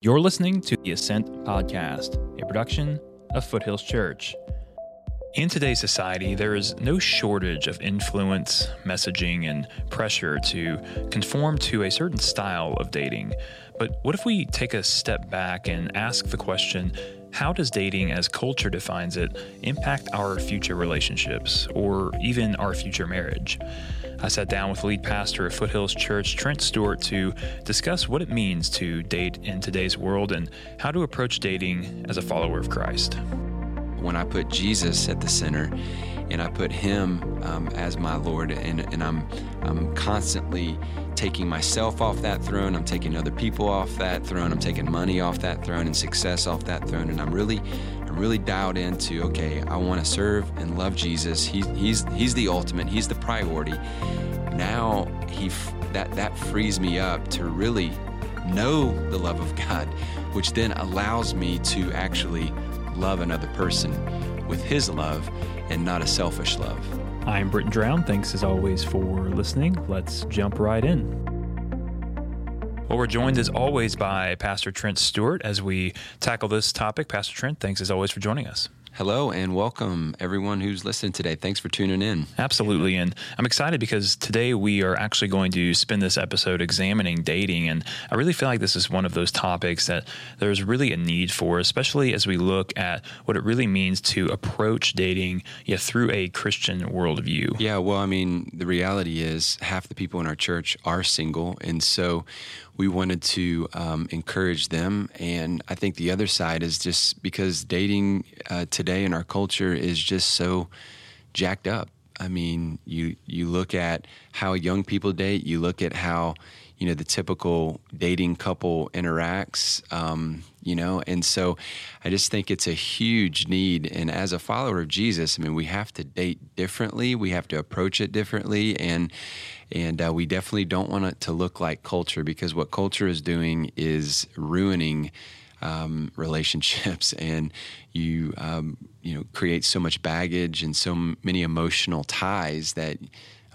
You're listening to the Ascent Podcast, a production of Foothills Church. In today's society, there is no shortage of influence, messaging, and pressure to conform to a certain style of dating. But what if we take a step back and ask the question how does dating, as culture defines it, impact our future relationships or even our future marriage? I sat down with lead pastor of Foothills Church, Trent Stewart, to discuss what it means to date in today's world and how to approach dating as a follower of Christ. When I put Jesus at the center and I put Him um, as my Lord, and, and I'm, I'm constantly taking myself off that throne, I'm taking other people off that throne, I'm taking money off that throne and success off that throne, and I'm really I'm really dialed into okay, I want to serve and love Jesus. He's he's he's the ultimate. He's the priority. Now he that that frees me up to really know the love of God, which then allows me to actually love another person with His love and not a selfish love. I'm Britton Drown. Thanks as always for listening. Let's jump right in. Well, we're joined as always by Pastor Trent Stewart as we tackle this topic. Pastor Trent, thanks as always for joining us. Hello and welcome everyone who's listening today. Thanks for tuning in. Absolutely. And I'm excited because today we are actually going to spend this episode examining dating. And I really feel like this is one of those topics that there's really a need for, especially as we look at what it really means to approach dating yeah, through a Christian worldview. Yeah, well, I mean, the reality is half the people in our church are single. And so we wanted to um, encourage them. And I think the other side is just because dating uh, today in our culture is just so jacked up. I mean, you you look at how young people date. You look at how you know the typical dating couple interacts. Um, you know, and so I just think it's a huge need. And as a follower of Jesus, I mean, we have to date differently. We have to approach it differently, and and uh, we definitely don't want it to look like culture because what culture is doing is ruining um, relationships, and you um, you know create so much baggage and so many emotional ties that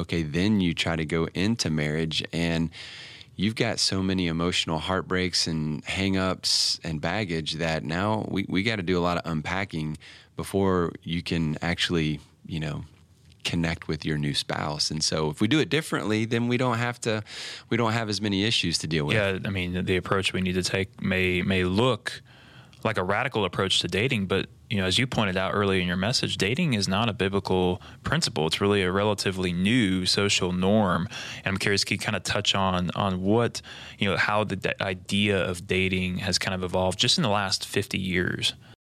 okay, then you try to go into marriage and you've got so many emotional heartbreaks and hangups and baggage that now we, we got to do a lot of unpacking before you can actually, you know, connect with your new spouse. And so if we do it differently, then we don't have to we don't have as many issues to deal with. Yeah, I mean, the approach we need to take may may look like a radical approach to dating, but you know, as you pointed out earlier in your message, dating is not a biblical principle. It's really a relatively new social norm. And I'm curious, can you kind of touch on on what you know how the idea of dating has kind of evolved just in the last 50 years?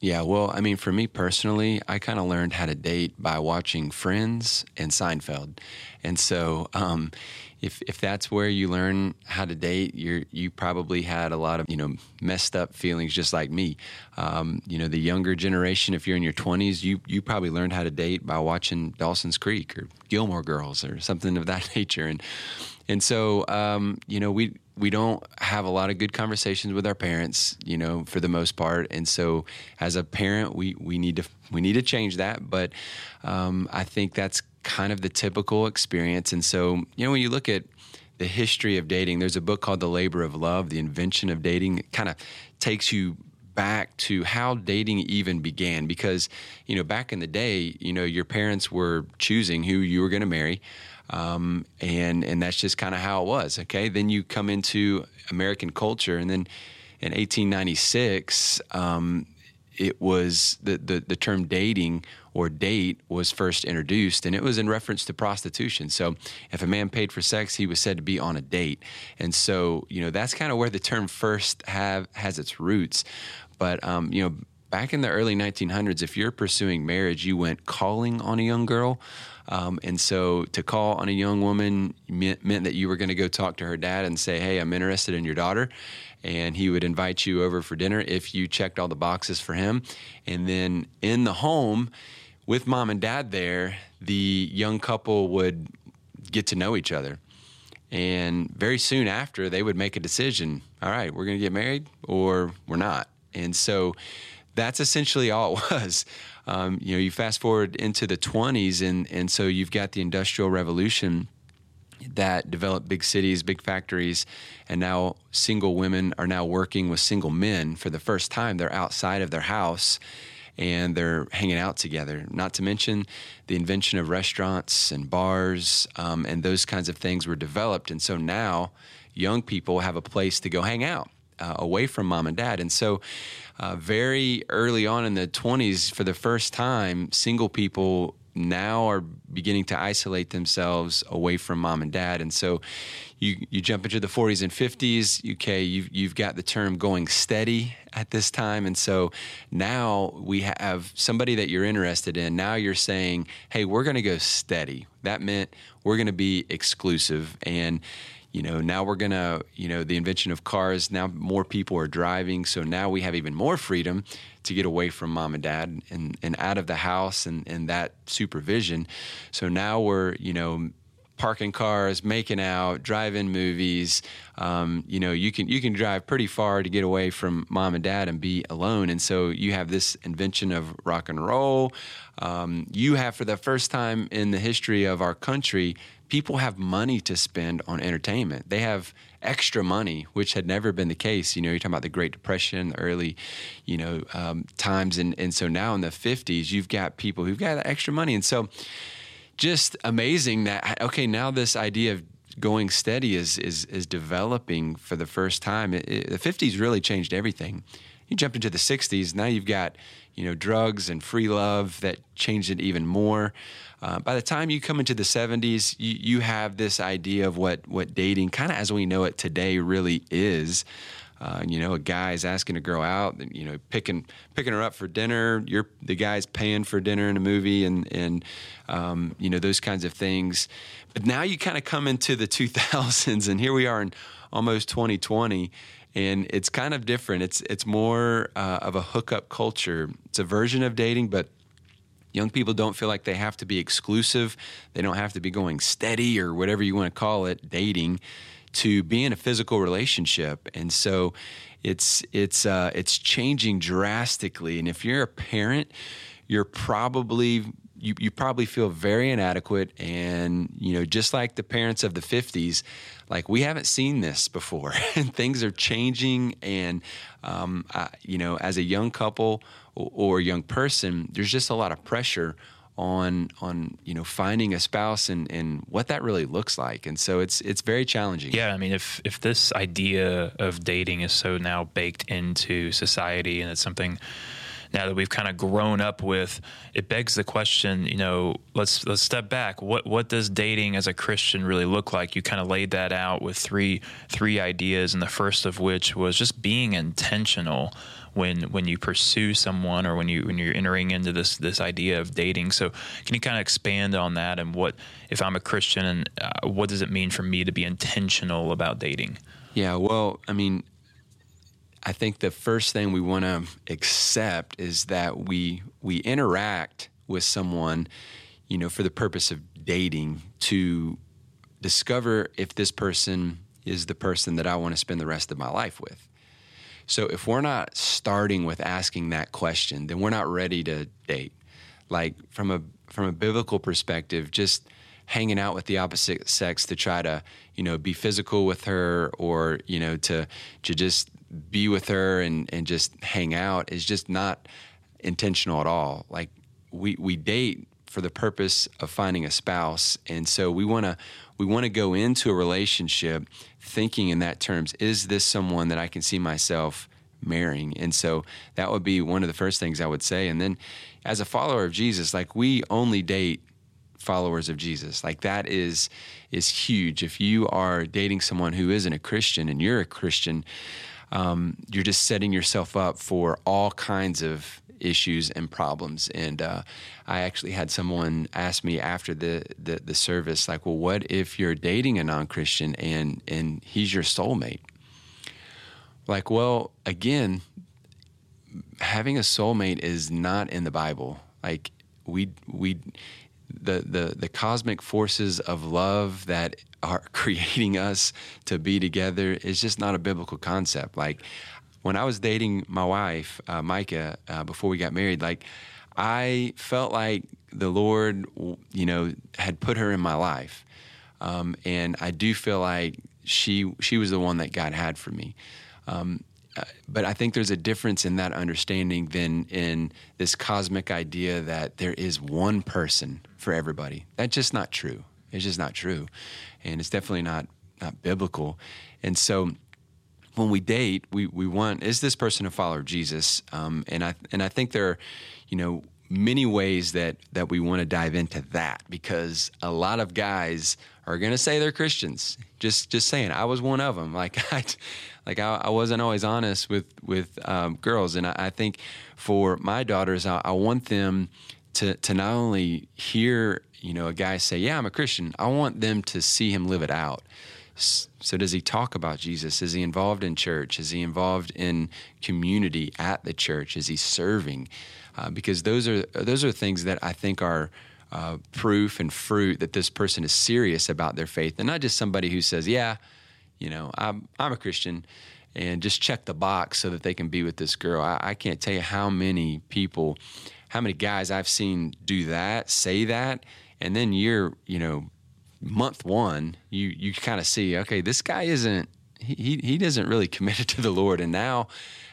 Yeah, well, I mean, for me personally, I kind of learned how to date by watching Friends and Seinfeld, and so um, if if that's where you learn how to date, you you probably had a lot of you know messed up feelings, just like me. Um, you know, the younger generation, if you're in your 20s, you you probably learned how to date by watching Dawson's Creek or Gilmore Girls or something of that nature, and and so um, you know we we don't have a lot of good conversations with our parents, you know, for the most part. And so, as a parent, we we need to we need to change that. But um, I think that's kind of the typical experience. And so, you know, when you look at the history of dating, there's a book called The Labor of Love: The Invention of Dating. It kind of takes you back to how dating even began because you know back in the day you know your parents were choosing who you were going to marry um, and and that's just kind of how it was. Okay, then you come into American culture, and then in 1896, um, it was the, the the term dating or date was first introduced, and it was in reference to prostitution. So, if a man paid for sex, he was said to be on a date, and so you know that's kind of where the term first have has its roots. But um, you know, back in the early 1900s, if you're pursuing marriage, you went calling on a young girl. Um, and so to call on a young woman meant, meant that you were going to go talk to her dad and say, Hey, I'm interested in your daughter. And he would invite you over for dinner if you checked all the boxes for him. And then in the home, with mom and dad there, the young couple would get to know each other. And very soon after, they would make a decision all right, we're going to get married or we're not. And so that's essentially all it was um, you know, you fast forward into the 20s, and and so you've got the Industrial Revolution. that developed big cities, big factories, and now single women are now working with single men for the first time. They're outside of their house and they're hanging out together. Not to mention the invention of restaurants and bars um, and those kinds of things were developed. And so now young people have a place to go hang out. Uh, away from mom and dad. And so, uh, very early on in the 20s, for the first time, single people now are beginning to isolate themselves away from mom and dad. And so you, you jump into the 40s and 50s, okay, you've, you've got the term going steady at this time. And so now we have somebody that you're interested in. Now you're saying, hey, we're going to go steady. That meant we're going to be exclusive. And you know now we're gonna you know the invention of cars now more people are driving so now we have even more freedom to get away from mom and dad and, and out of the house and, and that supervision. So now we're you know parking cars, making out, driving movies. Um, you know, you can you can drive pretty far to get away from mom and dad and be alone. And so you have this invention of rock and roll. Um, you have, for the first time in the history of our country, people have money to spend on entertainment. They have extra money, which had never been the case. You know, you're talking about the Great Depression, the early, you know, um, times, and and so now in the 50s, you've got people who've got extra money, and so just amazing that okay now this idea of going steady is is is developing for the first time. It, it, the 50s really changed everything. You jump into the 60s, now you've got you know drugs and free love that changed it even more. Uh, by the time you come into the 70s, you, you have this idea of what what dating, kind of as we know it today, really is. Uh, you know, a guy's asking a girl out, you know, picking picking her up for dinner. You're the guy's paying for dinner in a movie, and and um, you know those kinds of things. But now you kind of come into the 2000s, and here we are in almost 2020, and it's kind of different. It's it's more uh, of a hookup culture. It's a version of dating, but young people don't feel like they have to be exclusive. They don't have to be going steady or whatever you want to call it, dating to be in a physical relationship. And so it's it's uh, it's changing drastically. And if you're a parent, you're probably you, you probably feel very inadequate and you know just like the parents of the 50s like we haven't seen this before and things are changing and um, I, you know as a young couple or, or young person there's just a lot of pressure on on you know finding a spouse and and what that really looks like. And so it's it's very challenging. Yeah i mean if if this idea of dating is so now baked into society and it's something now that we've kind of grown up with it begs the question you know let's let's step back. What what does dating as a christian really look like? You kind of laid that out with three three ideas and the first of which was just being intentional when when you pursue someone or when you when you're entering into this this idea of dating. So can you kind of expand on that and what if I'm a Christian and uh, what does it mean for me to be intentional about dating? Yeah, well, I mean, I think the first thing we want to accept is that we we interact with someone, you know, for the purpose of dating to discover if this person is the person that I want to spend the rest of my life with. So if we're not starting with asking that question, then we're not ready to date. Like from a from a biblical perspective, just hanging out with the opposite sex to try to, you know, be physical with her or, you know, to to just be with her and, and just hang out is just not intentional at all. Like we we date for the purpose of finding a spouse. And so we want to we want to go into a relationship thinking in that terms is this someone that I can see myself marrying? And so that would be one of the first things I would say. And then as a follower of Jesus like we only date followers of Jesus. Like that is is huge. If you are dating someone who isn't a Christian and you're a Christian um, you're just setting yourself up for all kinds of issues and problems. And uh, I actually had someone ask me after the, the, the service, like, well, what if you're dating a non Christian and and he's your soulmate? Like, well, again, having a soulmate is not in the Bible. Like we we the the the cosmic forces of love that are creating us to be together is just not a biblical concept. Like when I was dating my wife, uh, Micah, uh, before we got married, like I felt like the Lord, you know, had put her in my life. Um, and I do feel like she she was the one that God had for me. Um, uh, but I think there's a difference in that understanding than in this cosmic idea that there is one person for everybody. That's just not true. It's just not true, and it's definitely not not biblical. And so, when we date, we we want is this person a follower of Jesus? Um, and I and I think there, are, you know, many ways that that we want to dive into that because a lot of guys are going to say they're Christians. Just just saying, I was one of them. Like I, like I, I wasn't always honest with with um, girls, and I, I, think for my daughters, I, I, want them to to not only hear you know a guy say, "Yeah, I'm a Christian." I want them to see him live it out. So does he talk about Jesus? Is he involved in church? Is he involved in community at the church? Is he serving? Uh, because those are those are things that I think are uh, proof and fruit that this person is serious about their faith, and not just somebody who says, "Yeah, you know, I'm I'm a Christian," and just check the box so that they can be with this girl. I, I can't tell you how many people, how many guys I've seen do that, say that, and then you're, you know, month one, you you kind of see, okay, this guy isn't he he doesn't really committed to the Lord, and now,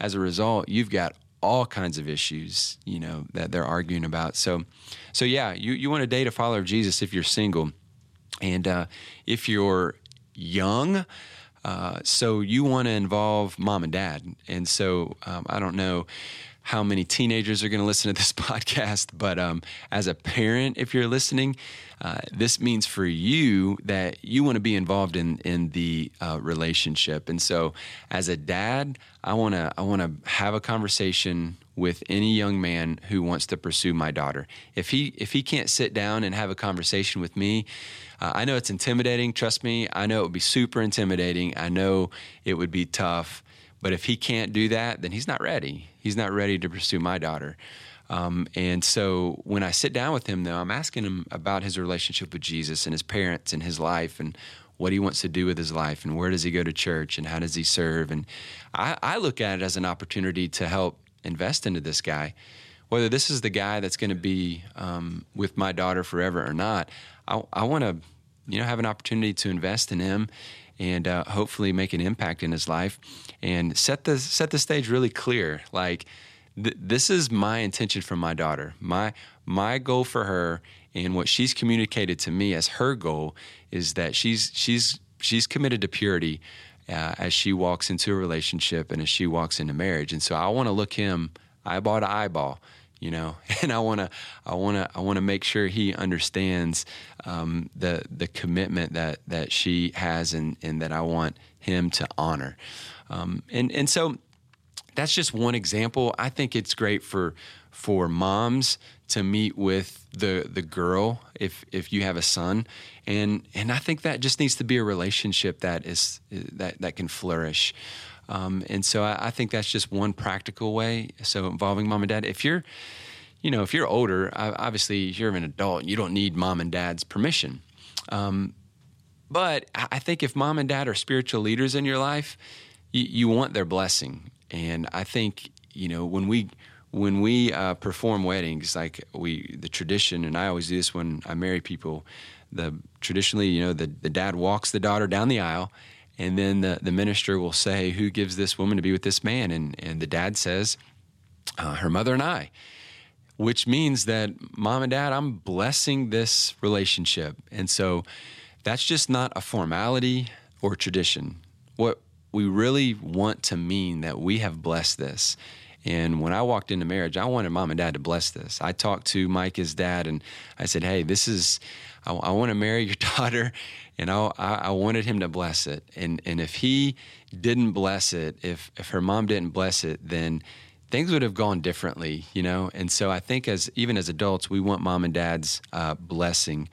as a result, you've got all kinds of issues, you know, that they're arguing about. So, so yeah, you, you want to date a follower of Jesus if you're single. And uh, if you're young, uh, so you want to involve mom and dad. And so um, I don't know how many teenagers are going to listen to this podcast, but um, as a parent, if you're listening, uh, this means for you that you want to be involved in in the uh, relationship. And so, as a dad, I want to I want to have a conversation with any young man who wants to pursue my daughter. If he if he can't sit down and have a conversation with me, uh, I know it's intimidating. Trust me, I know it would be super intimidating. I know it would be tough. But if he can't do that, then he's not ready. He's not ready to pursue my daughter. Um, and so when I sit down with him, though, I'm asking him about his relationship with Jesus and his parents and his life and what he wants to do with his life and where does he go to church and how does he serve. And I, I look at it as an opportunity to help invest into this guy. Whether this is the guy that's going to be um, with my daughter forever or not, I, I want to, you know, have an opportunity to invest in him and uh, hopefully make an impact in his life and set the set the stage really clear. Like th- this is my intention for my daughter. My my goal for her and what she's communicated to me as her goal is that she's she's she's committed to purity uh, as she walks into a relationship and as she walks into marriage. And so I want to look him eyeball to eyeball you know and i want to i want to i want to make sure he understands um, the the commitment that that she has and and that i want him to honor. Um, and and so that's just one example. I think it's great for for moms to meet with the the girl if if you have a son. And and I think that just needs to be a relationship that is that that can flourish um, and so I, I, think that's just one practical way. So involving mom and dad. If you're, you know, if you're older, obviously you're an adult, you don't need mom and dad's permission. Um, but I think if mom and dad are spiritual leaders in your life, you, you want their blessing. And I think you know when we when we uh, perform weddings, like we the tradition, and I always do this when I marry people. The traditionally, you know, the, the dad walks the daughter down the aisle and then the, the minister will say, Who gives this woman to be with this man? And, and the dad says, uh, Her mother and I, which means that mom and dad, I'm blessing this relationship. And so that's just not a formality or tradition. What we really want to mean that we have blessed this. And when I walked into marriage, I wanted mom and dad to bless this. I talked to Micah's dad, and I said, Hey, this is, I, I want to marry your daughter and I, I wanted him to bless it. And and if he didn't bless it, if if her mom didn't bless it, then things would have gone differently, you know. And so I think as even as adults, we want mom and dad's uh, blessing.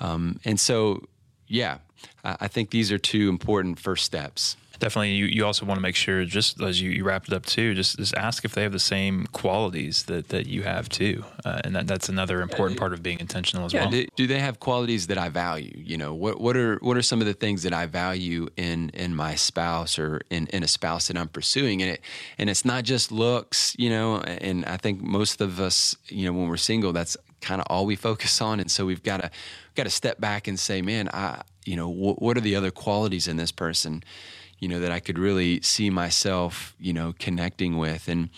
Um, and so, yeah, I, I think these are two important first steps definitely you, you also want to make sure just as you, you wrapped it up too just, just ask if they have the same qualities that, that you have too uh, and that, that's another important part of being intentional as yeah, well. Do, do, they have qualities that i value? You know what, what are what are some of the things that i value in in my spouse or in, in a spouse that i'm pursuing? And it and it's not just looks you know and i think most of us you know when we're single that's kind of all we focus on. And so we've got to got to step back and say, man, I you know wh- what are the other qualities in this person? You know that I could really see myself, you know, connecting with, and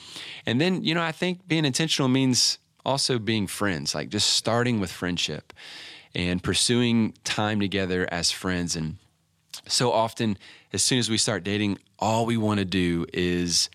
and then you know I think being intentional means also being friends, like just starting with friendship and pursuing time together as friends. And so often, as soon as we start dating, all we want to do is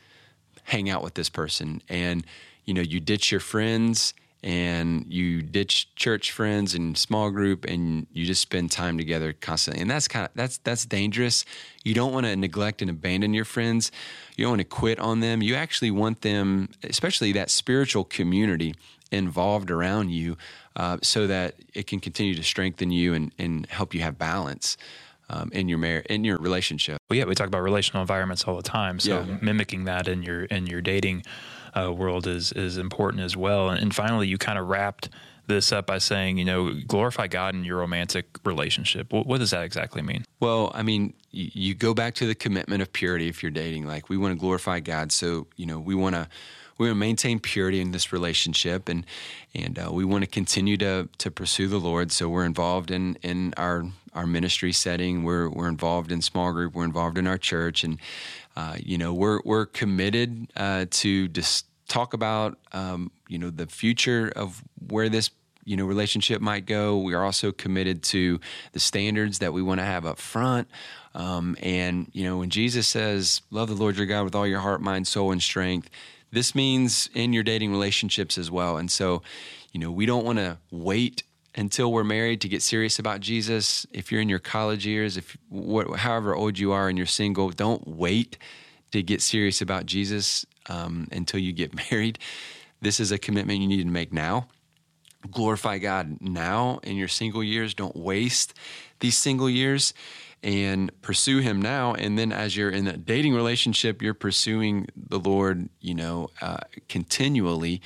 hang out with this person, and you know, you ditch your friends and you ditch church friends and small group and you just spend time together constantly. And that's kind of that's that's dangerous. You don't want to neglect and abandon your friends. You don't want to quit on them. You actually want them especially that spiritual community involved around you uh, so that it can continue to strengthen you and, and help you have balance um, in your mar- in your relationship. Well, yeah, we talk about relational environments all the time. So yeah. mimicking that in your in your dating uh, world is is important as well. And, and finally, you kind of wrapped this up by saying, you know, glorify God in your romantic relationship. What, what does that exactly mean? Well, I mean, you, you go back to the commitment of purity if you're dating. Like we want to glorify God, so you know we want to we want to maintain purity in this relationship, and and uh, we want to continue to to pursue the Lord. So we're involved in in our our ministry setting. We're we're involved in small group. We're involved in our church, and uh, you know we're we're committed uh, to just talk about um, you know the future of where this you know relationship might go. We are also committed to the standards that we want to have up front. Um, and you know when Jesus says, "Love the Lord your God with all your heart, mind, soul, and strength," this means in your dating relationships as well. And so, you know, we don't want to wait until we're married to get serious about Jesus. If you're in your college years, if however old you are and you're single, don't wait to get serious about Jesus um, until you get married. This is a commitment you need to make now. Glorify God now in your single years. Don't waste these single years and pursue him now and then as you're in a dating relationship you're pursuing the lord you know uh, continually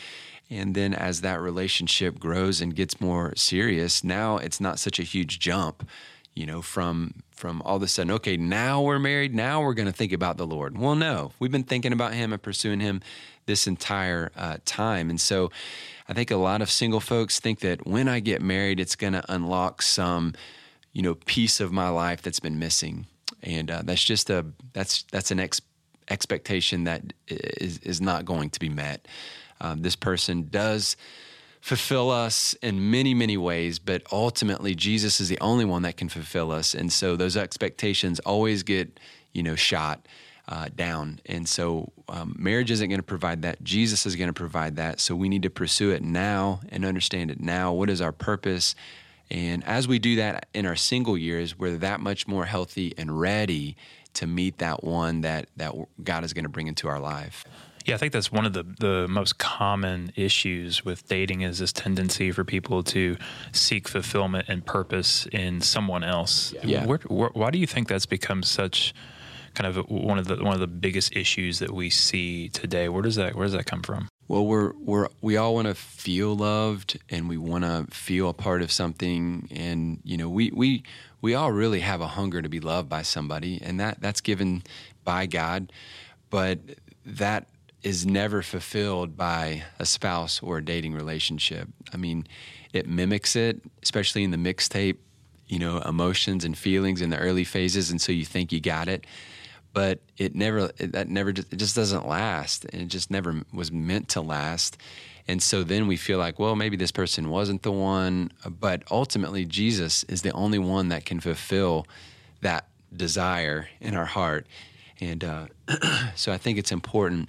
and then as that relationship grows and gets more serious now it's not such a huge jump you know from from all of a sudden okay now we're married now we're going to think about the lord. Well no we've been thinking about him and pursuing him this entire uh, time. And so i think a lot of single folks think that when i get married it's going to unlock some you know piece of my life that's been missing. And uh, that's just a that's that's an ex- expectation that is is not going to be met um, this person does fulfill us in many many ways but ultimately jesus is the only one that can fulfill us and so those expectations always get you know shot uh, down. And so um, marriage isn't going to provide that. Jesus is going to provide that. So we need to pursue it now and understand it now. What is our purpose? And as we do that in our single years, we're that much more healthy and ready to meet that one that, that God is going to bring into our life. Yeah, I think that's one of the, the most common issues with dating is this tendency for people to seek fulfillment and purpose in someone else. Yeah. Where, where, why do you think that's become such kind of one of the one of the biggest issues that we see today? Where does that where does that come from? Well, we're we're we all want to feel loved, and we want to feel a part of something, and you know, we we we all really have a hunger to be loved by somebody, and that that's given by God, but that is never fulfilled by a spouse or a dating relationship. I mean, it mimics it, especially in the mixtape, you know, emotions and feelings in the early phases, and so you think you got it. But it never it, that never it just doesn't last and it just never was meant to last. And so then we feel like well maybe this person wasn't the one but ultimately jesus is the only one that can fulfill that desire in our heart. And uh, so i think it's important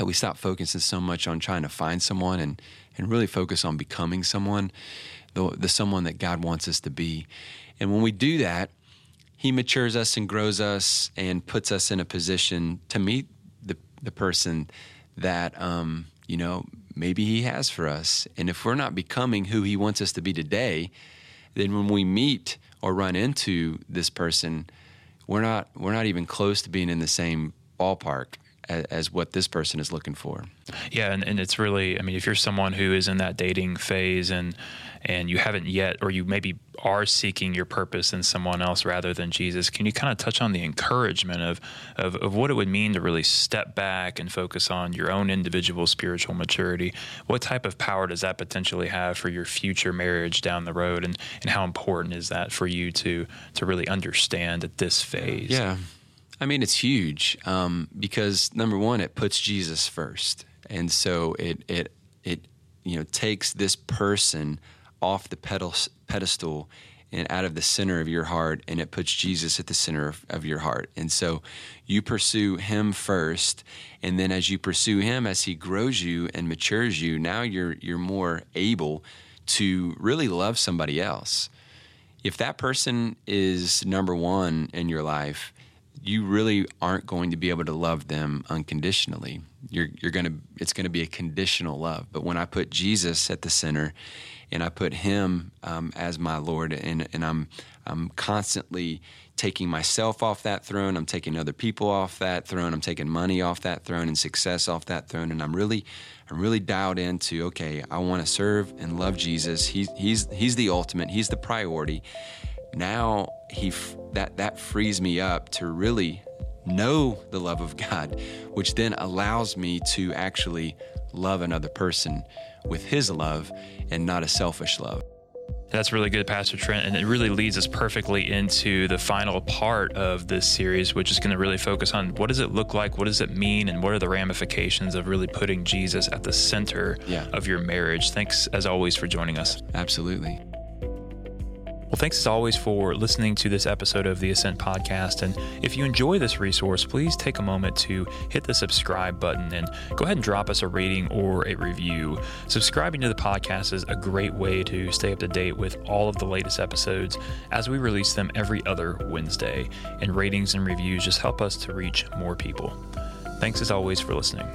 that we stop focusing so much on trying to find someone and and really focus on becoming someone the, the someone that god wants us to be and when we do that he matures us and grows us and puts us in a position to meet the, the person that, um, you know, maybe he has for us. And if we're not becoming who he wants us to be today, then when we meet or run into this person, we're not, we're not even close to being in the same ballpark as, as what this person is looking for. Yeah, and, and it's really, I mean, if you're someone who is in that dating phase and and you haven't yet, or you maybe are seeking your purpose in someone else rather than Jesus, can you kind of touch on the encouragement of, of, of what it would mean to really step back and focus on your own individual spiritual maturity? What type of power does that potentially have for your future marriage down the road, and, and how important is that for you to to really understand at this phase? Yeah. I mean, it's huge um, because number one, it puts Jesus first, and so it it it you know takes this person off the pedestal and out of the center of your heart, and it puts Jesus at the center of, of, your heart. And so you pursue Him first, and then as you pursue Him, as He grows you and matures you, now you're you're more able to really love somebody else. If that person is number one in your life, you really aren't going to be able to love them unconditionally. You're, you're going to, it's going to be a conditional love. But when I put Jesus at the center and I put him um, as my Lord and, and I'm, I'm constantly taking myself off that throne. I'm taking other people off that throne. I'm taking money off that throne and success off that throne. And I'm really, I'm really dialed into, okay, I want to serve and love Jesus. He's, he's, he's the ultimate. He's the priority now he that that frees me up to really know the love of God, which then allows me to actually love another person with his love and not a selfish love. That's really good, Pastor Trent. And it really leads us perfectly into the final part of this series, which is going to really focus on what does it look like? What does it mean? And what are the ramifications of really putting Jesus at the center yeah. of your marriage? Thanks, as always, for joining us. Absolutely. Well, thanks as always for listening to this episode of the Ascent Podcast. And if you enjoy this resource, please take a moment to hit the subscribe button and go ahead and drop us a rating or a review. Subscribing to the podcast is a great way to stay up to date with all of the latest episodes as we release them every other Wednesday. And ratings and reviews just help us to reach more people. Thanks as always for listening.